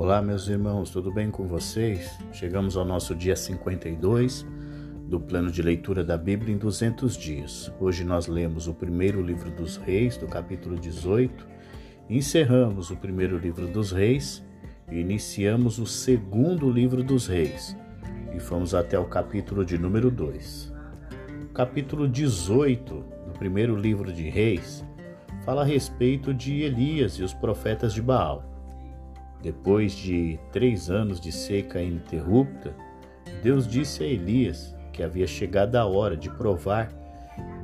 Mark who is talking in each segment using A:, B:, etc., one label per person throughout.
A: Olá, meus irmãos, tudo bem com vocês? Chegamos ao nosso dia 52 do plano de leitura da Bíblia em 200 dias. Hoje nós lemos o primeiro livro dos Reis, do capítulo 18, encerramos o primeiro livro dos Reis e iniciamos o segundo livro dos Reis e fomos até o capítulo de número 2. O capítulo 18 do primeiro livro de Reis fala a respeito de Elias e os profetas de Baal. Depois de três anos de seca ininterrupta, Deus disse a Elias que havia chegado a hora de provar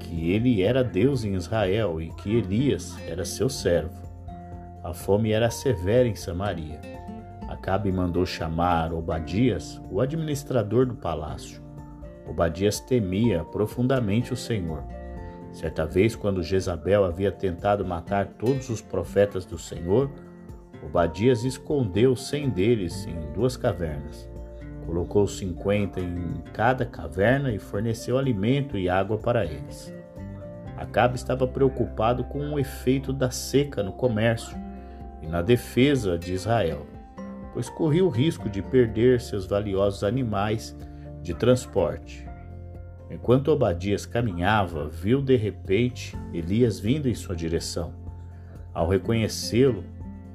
A: que ele era Deus em Israel e que Elias era seu servo. A fome era severa em Samaria. Acabe mandou chamar Obadias, o administrador do palácio. Obadias temia profundamente o Senhor. Certa vez, quando Jezabel havia tentado matar todos os profetas do Senhor, Obadias escondeu cem deles em duas cavernas. Colocou cinquenta em cada caverna e forneceu alimento e água para eles. Acabe estava preocupado com o efeito da seca no comércio e na defesa de Israel, pois corria o risco de perder seus valiosos animais de transporte. Enquanto Obadias caminhava, viu de repente Elias vindo em sua direção. Ao reconhecê-lo,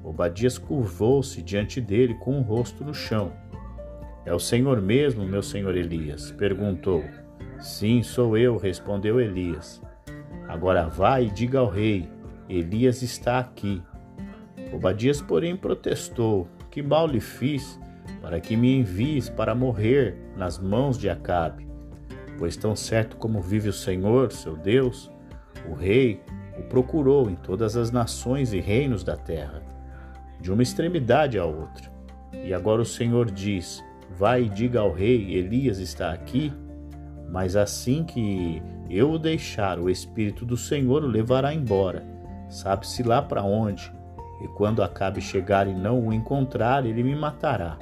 A: Obadias curvou-se diante dele com o rosto no chão. É o Senhor mesmo, meu senhor Elias? perguntou. Sim, sou eu, respondeu Elias. Agora vá e diga ao rei: Elias está aqui. Obadias, porém, protestou: Que mal lhe fiz para que me envies para morrer nas mãos de Acabe? Pois tão certo como vive o Senhor, seu Deus, o rei o procurou em todas as nações e reinos da terra de uma extremidade à outra. E agora o Senhor diz: Vai e diga ao rei: Elias está aqui. Mas assim que eu o deixar, o Espírito do Senhor o levará embora, sabe-se lá para onde. E quando acabe chegar e não o encontrar, ele me matará.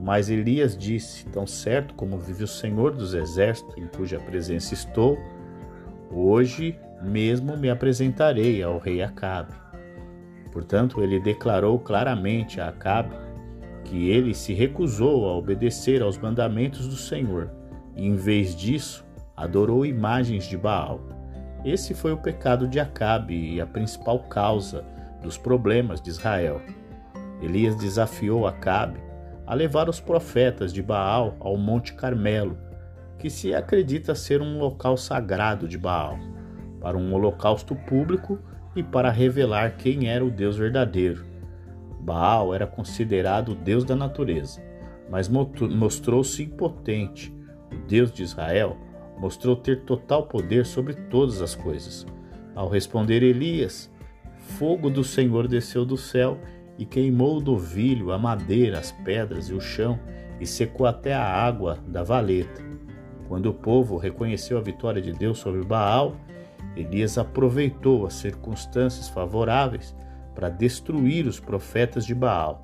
A: Mas Elias disse: Tão certo como vive o Senhor dos Exércitos, em cuja presença estou, hoje mesmo me apresentarei ao rei Acabe. Portanto, ele declarou claramente a Acabe que ele se recusou a obedecer aos mandamentos do Senhor e, em vez disso, adorou imagens de Baal. Esse foi o pecado de Acabe e a principal causa dos problemas de Israel. Elias desafiou Acabe a levar os profetas de Baal ao Monte Carmelo, que se acredita ser um local sagrado de Baal, para um holocausto público e para revelar quem era o Deus verdadeiro. Baal era considerado o Deus da natureza, mas mostrou-se impotente. O Deus de Israel mostrou ter total poder sobre todas as coisas. Ao responder Elias, fogo do Senhor desceu do céu e queimou do vilho a madeira, as pedras e o chão, e secou até a água da valeta. Quando o povo reconheceu a vitória de Deus sobre Baal, Elias aproveitou as circunstâncias favoráveis para destruir os profetas de Baal.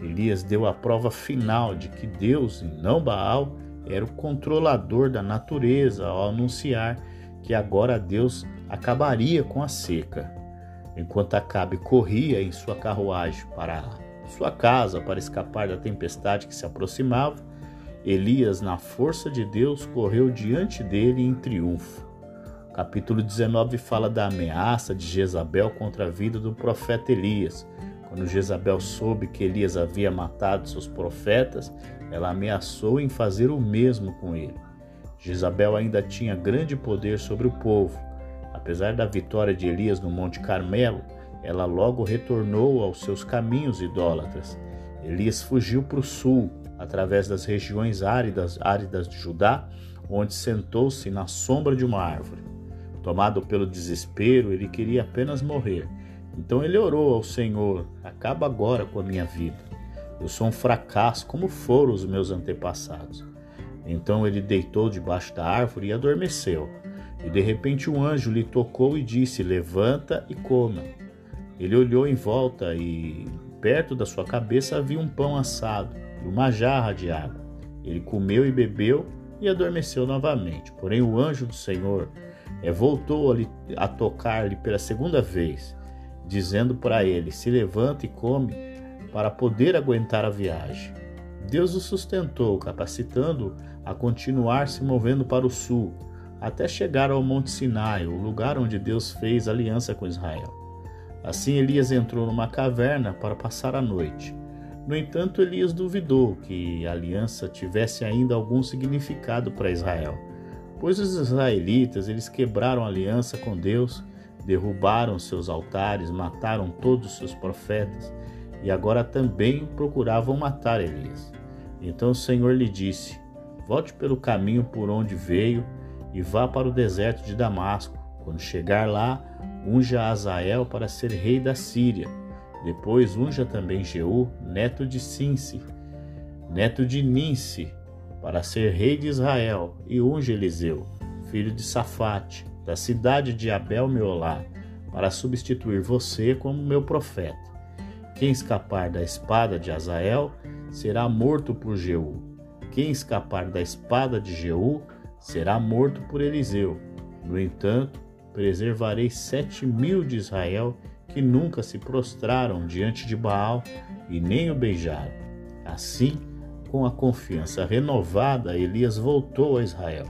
A: Elias deu a prova final de que Deus, e não Baal, era o controlador da natureza ao anunciar que agora Deus acabaria com a seca. Enquanto Acabe corria em sua carruagem para sua casa para escapar da tempestade que se aproximava, Elias, na força de Deus, correu diante dele em triunfo. Capítulo 19 fala da ameaça de Jezabel contra a vida do profeta Elias. Quando Jezabel soube que Elias havia matado seus profetas, ela ameaçou em fazer o mesmo com ele. Jezabel ainda tinha grande poder sobre o povo. Apesar da vitória de Elias no Monte Carmelo, ela logo retornou aos seus caminhos idólatras. Elias fugiu para o sul, através das regiões áridas, áridas de Judá, onde sentou-se na sombra de uma árvore. Tomado pelo desespero, ele queria apenas morrer. Então ele orou ao Senhor: Acaba agora com a minha vida. Eu sou um fracasso, como foram os meus antepassados. Então ele deitou debaixo da árvore e adormeceu. E de repente um anjo lhe tocou e disse: Levanta e coma. Ele olhou em volta e perto da sua cabeça havia um pão assado e uma jarra de água. Ele comeu e bebeu e adormeceu novamente. Porém o anjo do Senhor é, voltou a, a tocar-lhe pela segunda vez, dizendo para ele: Se levanta e come, para poder aguentar a viagem. Deus o sustentou, capacitando a continuar se movendo para o sul, até chegar ao Monte Sinai, o lugar onde Deus fez aliança com Israel. Assim Elias entrou numa caverna para passar a noite. No entanto, Elias duvidou que a aliança tivesse ainda algum significado para Israel, pois os israelitas eles quebraram aliança com Deus, derrubaram seus altares, mataram todos os seus profetas e agora também procuravam matar Elias. Então o Senhor lhe disse: Volte pelo caminho por onde veio e vá para o deserto de Damasco. Quando chegar lá, unja Azael para ser rei da Síria. Depois unja também Jeú, neto de Sinse, neto de Ninse, para ser rei de Israel, e unja Eliseu, filho de Safate, da cidade de Abel Meolá, para substituir você como meu profeta. Quem escapar da espada de Azael será morto por Jeú. Quem escapar da espada de Jeú será morto por Eliseu. No entanto, preservarei sete mil de Israel que nunca se prostraram diante de Baal e nem o beijaram. Assim, com a confiança renovada, Elias voltou a Israel.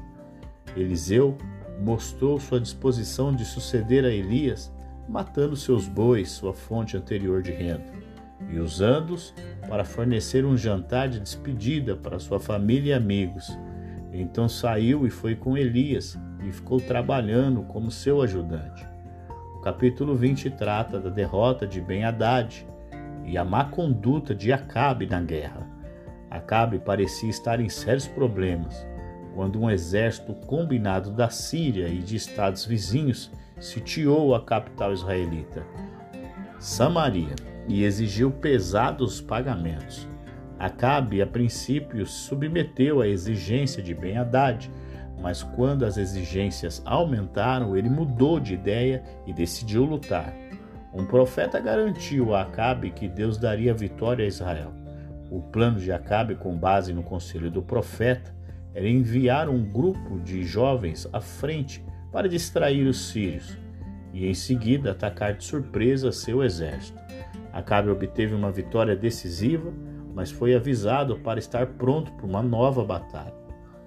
A: Eliseu mostrou sua disposição de suceder a Elias matando seus bois, sua fonte anterior de renda, e usando-os para fornecer um jantar de despedida para sua família e amigos. Então saiu e foi com Elias e ficou trabalhando como seu ajudante. O capítulo 20 trata da derrota de Ben-Hadad e a má conduta de Acabe na guerra. Acabe parecia estar em sérios problemas quando um exército combinado da Síria e de estados vizinhos sitiou a capital israelita, Samaria, e exigiu pesados pagamentos. Acabe, a princípio, submeteu a exigência de Ben-Hadad, mas quando as exigências aumentaram, ele mudou de ideia e decidiu lutar. Um profeta garantiu a Acabe que Deus daria vitória a Israel. O plano de Acabe, com base no conselho do profeta, era enviar um grupo de jovens à frente para distrair os sírios e em seguida atacar de surpresa seu exército. Acabe obteve uma vitória decisiva, mas foi avisado para estar pronto para uma nova batalha.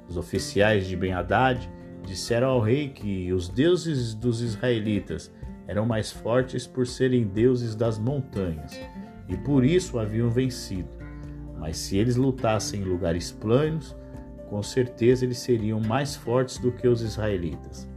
A: Os oficiais de Ben-Hadad disseram ao rei que os deuses dos israelitas eram mais fortes por serem deuses das montanhas e por isso haviam vencido. Mas se eles lutassem em lugares planos, com certeza eles seriam mais fortes do que os israelitas.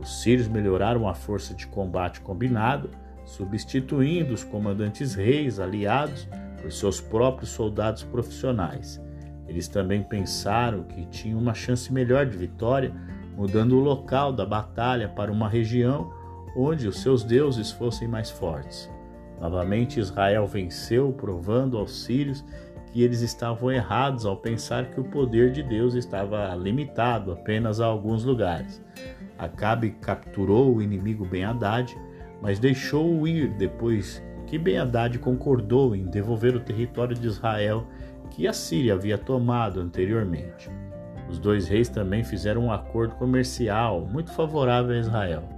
A: Os sírios melhoraram a força de combate combinado, substituindo os comandantes reis aliados por seus próprios soldados profissionais. Eles também pensaram que tinham uma chance melhor de vitória, mudando o local da batalha para uma região onde os seus deuses fossem mais fortes. Novamente Israel venceu, provando aos sírios que eles estavam errados ao pensar que o poder de Deus estava limitado apenas a alguns lugares. Acabe capturou o inimigo Ben-Hadad, mas deixou-o ir depois que Ben-Hadad concordou em devolver o território de Israel que a Síria havia tomado anteriormente. Os dois reis também fizeram um acordo comercial muito favorável a Israel.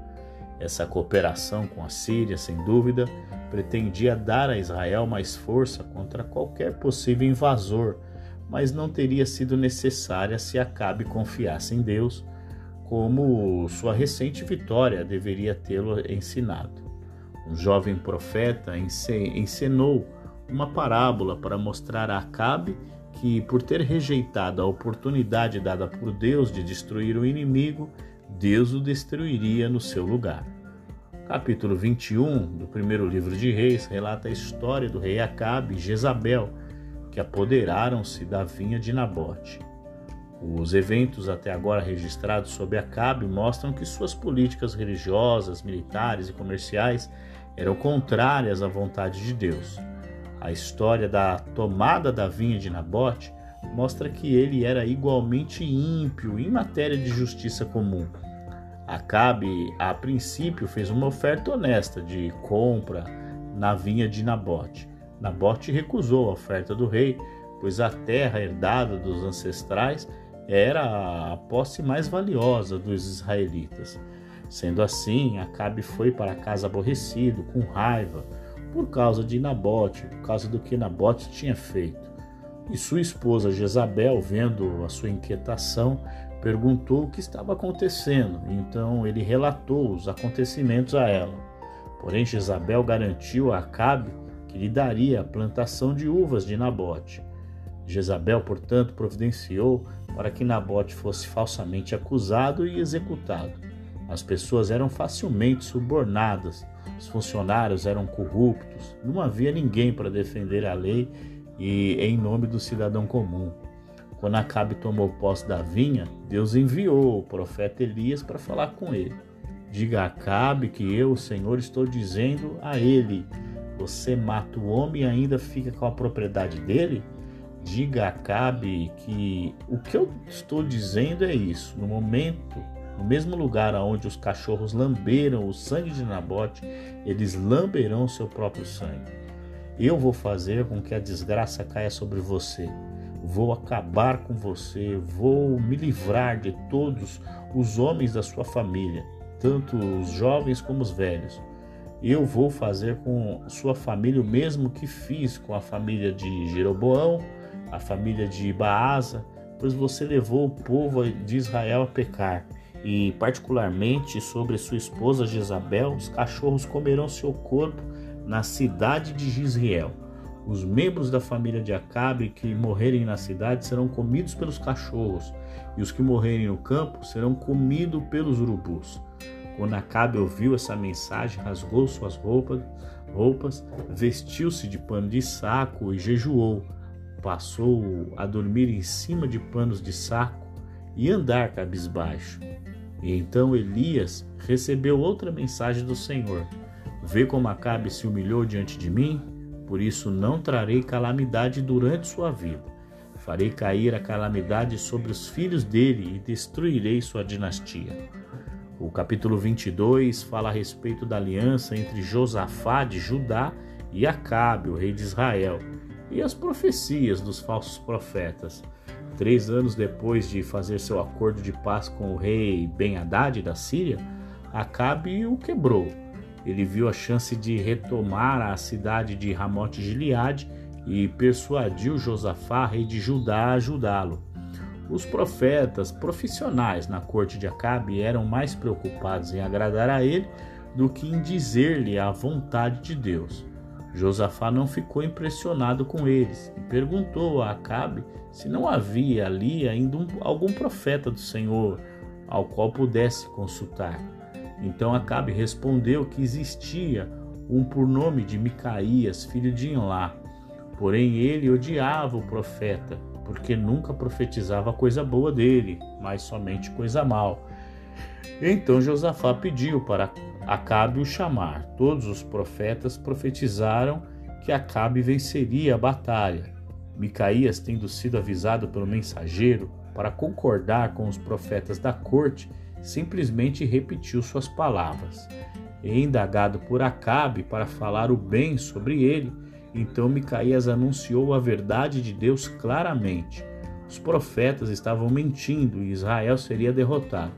A: Essa cooperação com a Síria, sem dúvida, pretendia dar a Israel mais força contra qualquer possível invasor, mas não teria sido necessária se Acabe confiasse em Deus como sua recente vitória deveria tê-lo ensinado. Um jovem profeta encenou uma parábola para mostrar a Acabe que, por ter rejeitado a oportunidade dada por Deus de destruir o inimigo, Deus o destruiria no seu lugar. Capítulo 21 do primeiro livro de Reis relata a história do rei Acabe e Jezabel, que apoderaram-se da vinha de Nabote. Os eventos até agora registrados sob Acabe mostram que suas políticas religiosas, militares e comerciais eram contrárias à vontade de Deus. A história da tomada da vinha de Nabote mostra que ele era igualmente ímpio em matéria de justiça comum. Acabe, a princípio, fez uma oferta honesta de compra na vinha de Nabote. Nabote recusou a oferta do rei, pois a terra herdada dos ancestrais era a posse mais valiosa dos israelitas. Sendo assim, Acabe foi para casa aborrecido, com raiva, por causa de Nabote, por causa do que Nabote tinha feito. E sua esposa Jezabel, vendo a sua inquietação, perguntou o que estava acontecendo. Então ele relatou os acontecimentos a ela. Porém, Jezabel garantiu a Acabe que lhe daria a plantação de uvas de Nabote. Jezabel, portanto, providenciou para que Nabote fosse falsamente acusado e executado. As pessoas eram facilmente subornadas, os funcionários eram corruptos, não havia ninguém para defender a lei e em nome do cidadão comum. Quando Acabe tomou posse da vinha, Deus enviou o profeta Elias para falar com ele. Diga a Acabe que eu, o Senhor, estou dizendo a ele: Você mata o homem e ainda fica com a propriedade dele? Diga a Acabe que o que eu estou dizendo é isso. No momento, no mesmo lugar onde os cachorros lamberam o sangue de Nabote, eles lamberão seu próprio sangue. Eu vou fazer com que a desgraça caia sobre você. Vou acabar com você, vou me livrar de todos os homens da sua família, tanto os jovens como os velhos. Eu vou fazer com sua família o mesmo que fiz com a família de Jeroboão, a família de Baasa, pois você levou o povo de Israel a pecar. E, particularmente sobre sua esposa Jezabel, os cachorros comerão seu corpo na cidade de Gisrael. Os membros da família de Acabe que morrerem na cidade serão comidos pelos cachorros, e os que morrerem no campo serão comidos pelos urubus. Quando Acabe ouviu essa mensagem, rasgou suas roupas, roupas vestiu-se de pano de saco e jejuou. Passou a dormir em cima de panos de saco e andar cabisbaixo. E então Elias recebeu outra mensagem do Senhor. Vê como Acabe se humilhou diante de mim? Por isso não trarei calamidade durante sua vida. Farei cair a calamidade sobre os filhos dele e destruirei sua dinastia. O capítulo 22 fala a respeito da aliança entre Josafá de Judá e Acabe, o rei de Israel, e as profecias dos falsos profetas. Três anos depois de fazer seu acordo de paz com o rei Ben-Hadad da Síria, Acabe o quebrou ele viu a chance de retomar a cidade de Ramote Gileade e persuadiu Josafá, rei de Judá, a ajudá-lo. Os profetas profissionais na corte de Acabe eram mais preocupados em agradar a ele do que em dizer-lhe a vontade de Deus. Josafá não ficou impressionado com eles e perguntou a Acabe se não havia ali ainda um, algum profeta do Senhor ao qual pudesse consultar. Então Acabe respondeu que existia um por nome de Micaías, filho de Inlá. Porém ele odiava o profeta, porque nunca profetizava coisa boa dele, mas somente coisa mal. Então Josafá pediu para Acabe o chamar. Todos os profetas profetizaram que Acabe venceria a batalha. Micaías, tendo sido avisado pelo mensageiro para concordar com os profetas da corte, simplesmente repetiu suas palavras. E indagado por Acabe para falar o bem sobre ele, então Micaías anunciou a verdade de Deus claramente. Os profetas estavam mentindo e Israel seria derrotado.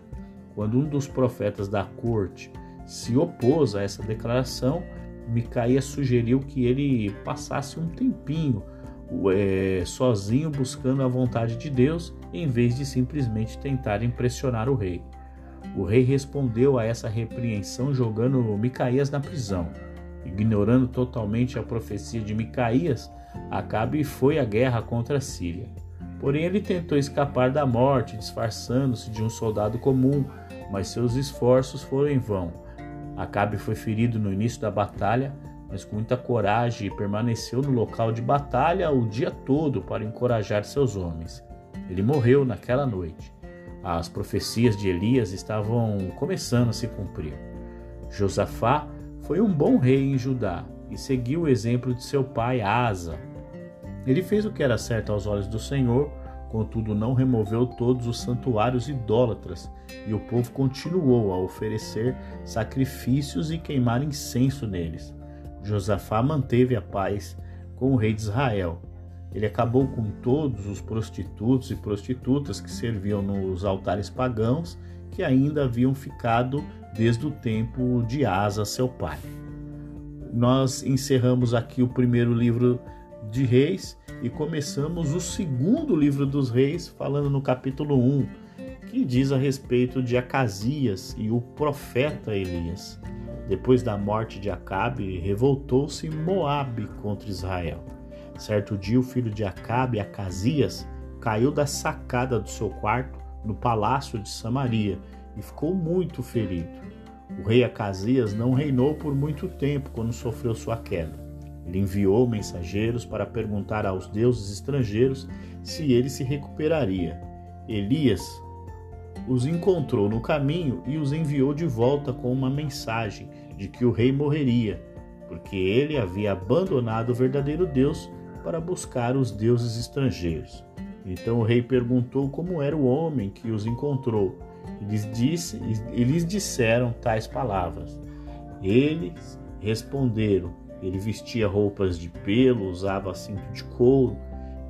A: Quando um dos profetas da corte se opôs a essa declaração, Micaías sugeriu que ele passasse um tempinho é, sozinho buscando a vontade de Deus, em vez de simplesmente tentar impressionar o rei. O rei respondeu a essa repreensão jogando Micaías na prisão. Ignorando totalmente a profecia de Micaías, Acabe foi à guerra contra a Síria. Porém, ele tentou escapar da morte, disfarçando-se de um soldado comum, mas seus esforços foram em vão. Acabe foi ferido no início da batalha, mas com muita coragem permaneceu no local de batalha o dia todo para encorajar seus homens. Ele morreu naquela noite. As profecias de Elias estavam começando a se cumprir. Josafá foi um bom rei em Judá e seguiu o exemplo de seu pai Asa. Ele fez o que era certo aos olhos do Senhor, contudo não removeu todos os santuários idólatras, e o povo continuou a oferecer sacrifícios e queimar incenso neles. Josafá manteve a paz com o rei de Israel, ele acabou com todos os prostitutos e prostitutas que serviam nos altares pagãos que ainda haviam ficado desde o tempo de Asa, seu pai. nós encerramos aqui o primeiro livro de Reis e começamos o segundo livro dos Reis, falando no capítulo 1, que diz a respeito de Acasias e o profeta Elias. Depois da morte de Acabe, revoltou-se Moabe contra Israel. Certo dia, o filho de Acabe, Acasias, caiu da sacada do seu quarto no palácio de Samaria e ficou muito ferido. O rei Acasias não reinou por muito tempo quando sofreu sua queda. Ele enviou mensageiros para perguntar aos deuses estrangeiros se ele se recuperaria. Elias os encontrou no caminho e os enviou de volta com uma mensagem de que o rei morreria, porque ele havia abandonado o verdadeiro Deus para buscar os deuses estrangeiros. Então o rei perguntou como era o homem que os encontrou. Eles, disse, eles disseram tais palavras. Eles responderam: ele vestia roupas de pelo, usava cinto de couro,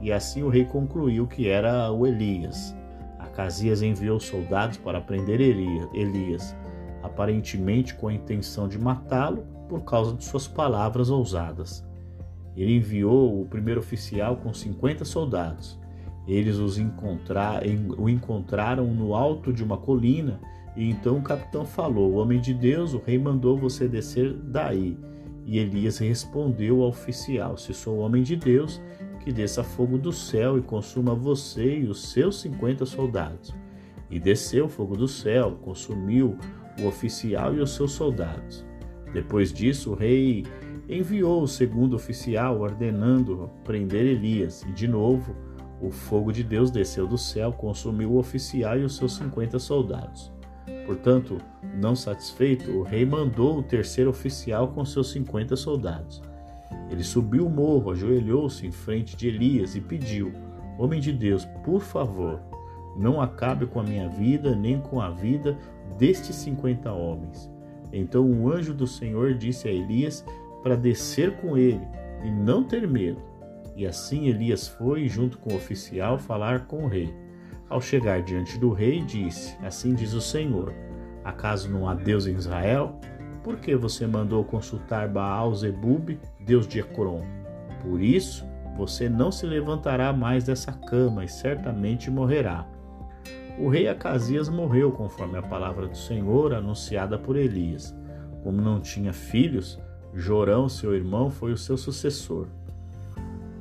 A: e assim o rei concluiu que era o Elias. Acasias enviou soldados para prender Elias, aparentemente com a intenção de matá-lo por causa de suas palavras ousadas. Ele enviou o primeiro oficial com 50 soldados. Eles os encontrar, o encontraram no alto de uma colina e então o capitão falou: Homem de Deus, o rei mandou você descer daí e Elias respondeu ao oficial: Se sou homem de Deus, que desça fogo do céu e consuma você e os seus cinquenta soldados. E desceu fogo do céu, consumiu o oficial e os seus soldados. Depois disso, o rei enviou o segundo oficial, ordenando prender Elias, e de novo o fogo de Deus desceu do céu, consumiu o oficial e os seus cinquenta soldados. Portanto, não satisfeito, o rei mandou o terceiro oficial com seus cinquenta soldados. Ele subiu o morro, ajoelhou-se em frente de Elias e pediu: Homem de Deus, por favor, não acabe com a minha vida, nem com a vida destes cinquenta homens. Então o anjo do Senhor disse a Elias para descer com ele e não ter medo. E assim Elias foi, junto com o oficial, falar com o rei. Ao chegar diante do rei, disse: Assim diz o Senhor: Acaso não há Deus em Israel? Por que você mandou consultar Baal Zebub, Deus de Ecrom? Por isso, você não se levantará mais dessa cama e certamente morrerá. O rei Acasias morreu conforme a palavra do Senhor anunciada por Elias. Como não tinha filhos, Jorão, seu irmão, foi o seu sucessor.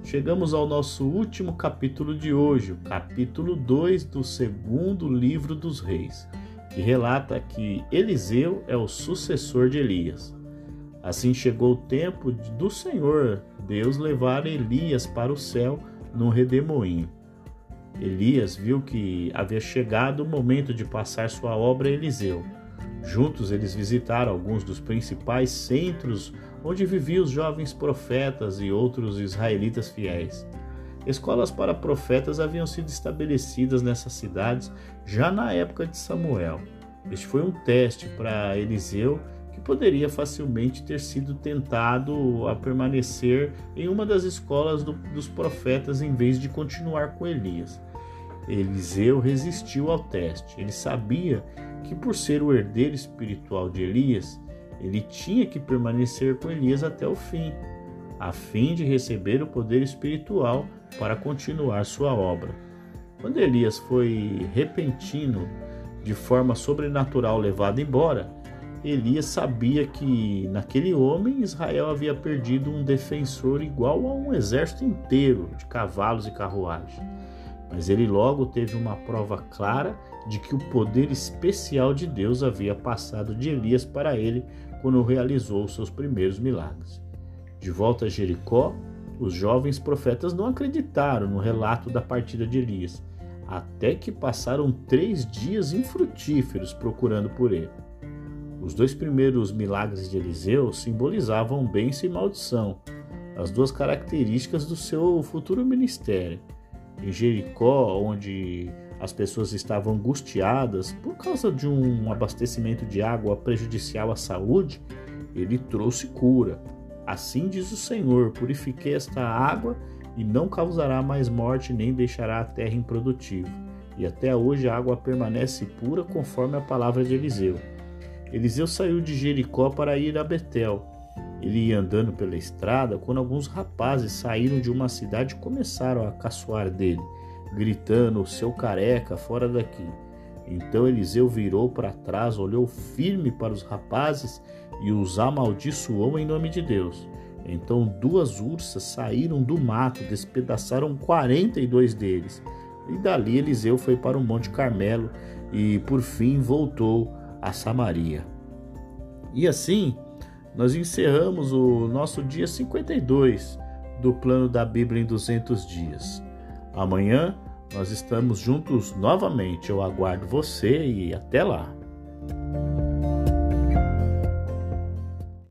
A: Chegamos ao nosso último capítulo de hoje, o capítulo 2 do segundo livro dos reis, que relata que Eliseu é o sucessor de Elias. Assim chegou o tempo do Senhor Deus levar Elias para o céu num redemoinho. Elias viu que havia chegado o momento de passar sua obra a Eliseu. Juntos eles visitaram alguns dos principais centros onde viviam os jovens profetas e outros israelitas fiéis. Escolas para profetas haviam sido estabelecidas nessas cidades já na época de Samuel. Este foi um teste para Eliseu que poderia facilmente ter sido tentado a permanecer em uma das escolas do, dos profetas em vez de continuar com Elias. Eliseu resistiu ao teste. Ele sabia que, por ser o herdeiro espiritual de Elias, ele tinha que permanecer com Elias até o fim, a fim de receber o poder espiritual para continuar sua obra. Quando Elias foi repentino, de forma sobrenatural levado embora, Elias sabia que naquele homem Israel havia perdido um defensor igual a um exército inteiro de cavalos e carruagens. Mas ele logo teve uma prova clara de que o poder especial de Deus havia passado de Elias para ele quando realizou seus primeiros milagres. De volta a Jericó, os jovens profetas não acreditaram no relato da partida de Elias, até que passaram três dias infrutíferos procurando por ele. Os dois primeiros milagres de Eliseu simbolizavam bênção e maldição, as duas características do seu futuro ministério. Em Jericó, onde as pessoas estavam angustiadas por causa de um abastecimento de água prejudicial à saúde, ele trouxe cura. Assim diz o Senhor: purifiquei esta água e não causará mais morte nem deixará a terra improdutiva. E até hoje a água permanece pura conforme a palavra de Eliseu. Eliseu saiu de Jericó para ir a Betel. ele ia andando pela estrada quando alguns rapazes saíram de uma cidade e começaram a caçoar dele, gritando: Seu careca, fora daqui. Então Eliseu virou para trás, olhou firme para os rapazes e os amaldiçoou em nome de Deus. Então duas ursas saíram do mato, despedaçaram 42 deles. E dali Eliseu foi para o Monte Carmelo e por fim voltou a Samaria. E assim, nós encerramos o nosso dia 52 do plano da Bíblia em 200 dias. Amanhã nós estamos juntos novamente. Eu aguardo você e até lá.